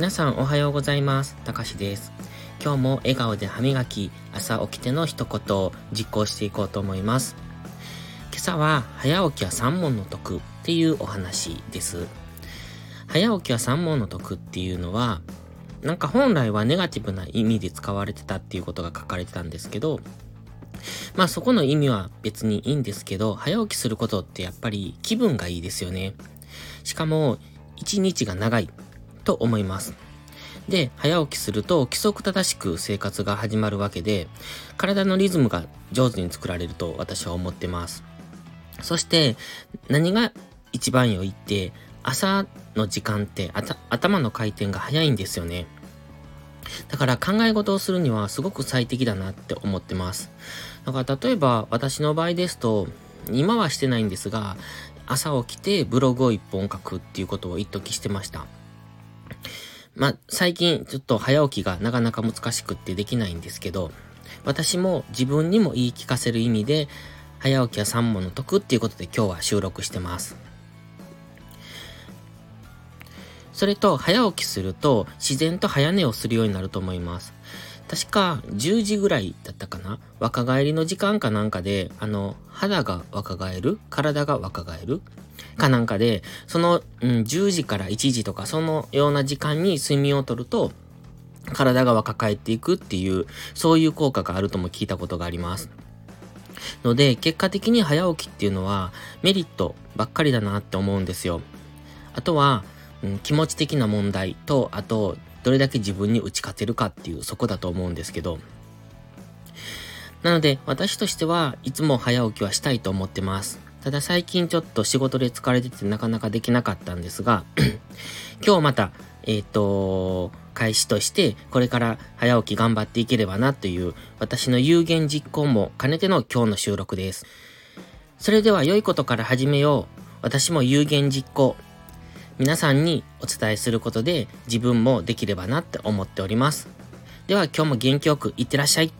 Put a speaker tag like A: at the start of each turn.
A: 皆さんおはようございます。たかしです。今日も笑顔で歯磨き、朝起きての一言を実行していこうと思います。今朝は早起きは三問の得っていうお話です。早起きは三問の得っていうのは、なんか本来はネガティブな意味で使われてたっていうことが書かれてたんですけど、まあそこの意味は別にいいんですけど、早起きすることってやっぱり気分がいいですよね。しかも、一日が長いと思います。で、早起きすると規則正しく生活が始まるわけで、体のリズムが上手に作られると私は思ってます。そして、何が一番良いって、朝の時間って頭の回転が早いんですよね。だから考え事をするにはすごく最適だなって思ってます。だから例えば私の場合ですと、今はしてないんですが、朝起きてブログを一本書くっていうことを一時してました。まあ、最近ちょっと早起きがなかなか難しくってできないんですけど、私も自分にも言い聞かせる意味で、早起きは三問の得っていうことで今日は収録してます。それと、早起きすると自然と早寝をするようになると思います。確か10時ぐらいだったかな？若返りの時間かなんかで、あの、肌が若返る？体が若返る？かなんかで、その、うん、10時から1時とかそのような時間に睡眠をとると、体が若返っていくっていう、そういう効果があるとも聞いたことがあります。ので、結果的に早起きっていうのはメリットばっかりだなって思うんですよ。あとは、うん、気持ち的な問題と、あと、どれだけ自分に打ち勝てるかっていうそこだと思うんですけど。なので、私としてはいつも早起きはしたいと思ってます。ただ最近ちょっと仕事で疲れててなかなかできなかったんですが、今日また、えっ、ー、と、開始として、これから早起き頑張っていければなという、私の有言実行も兼ねての今日の収録です。それでは良いことから始めよう。私も有言実行。皆さんにお伝えすることで自分もできればなって思っております。では今日も元気よくいってらっしゃい。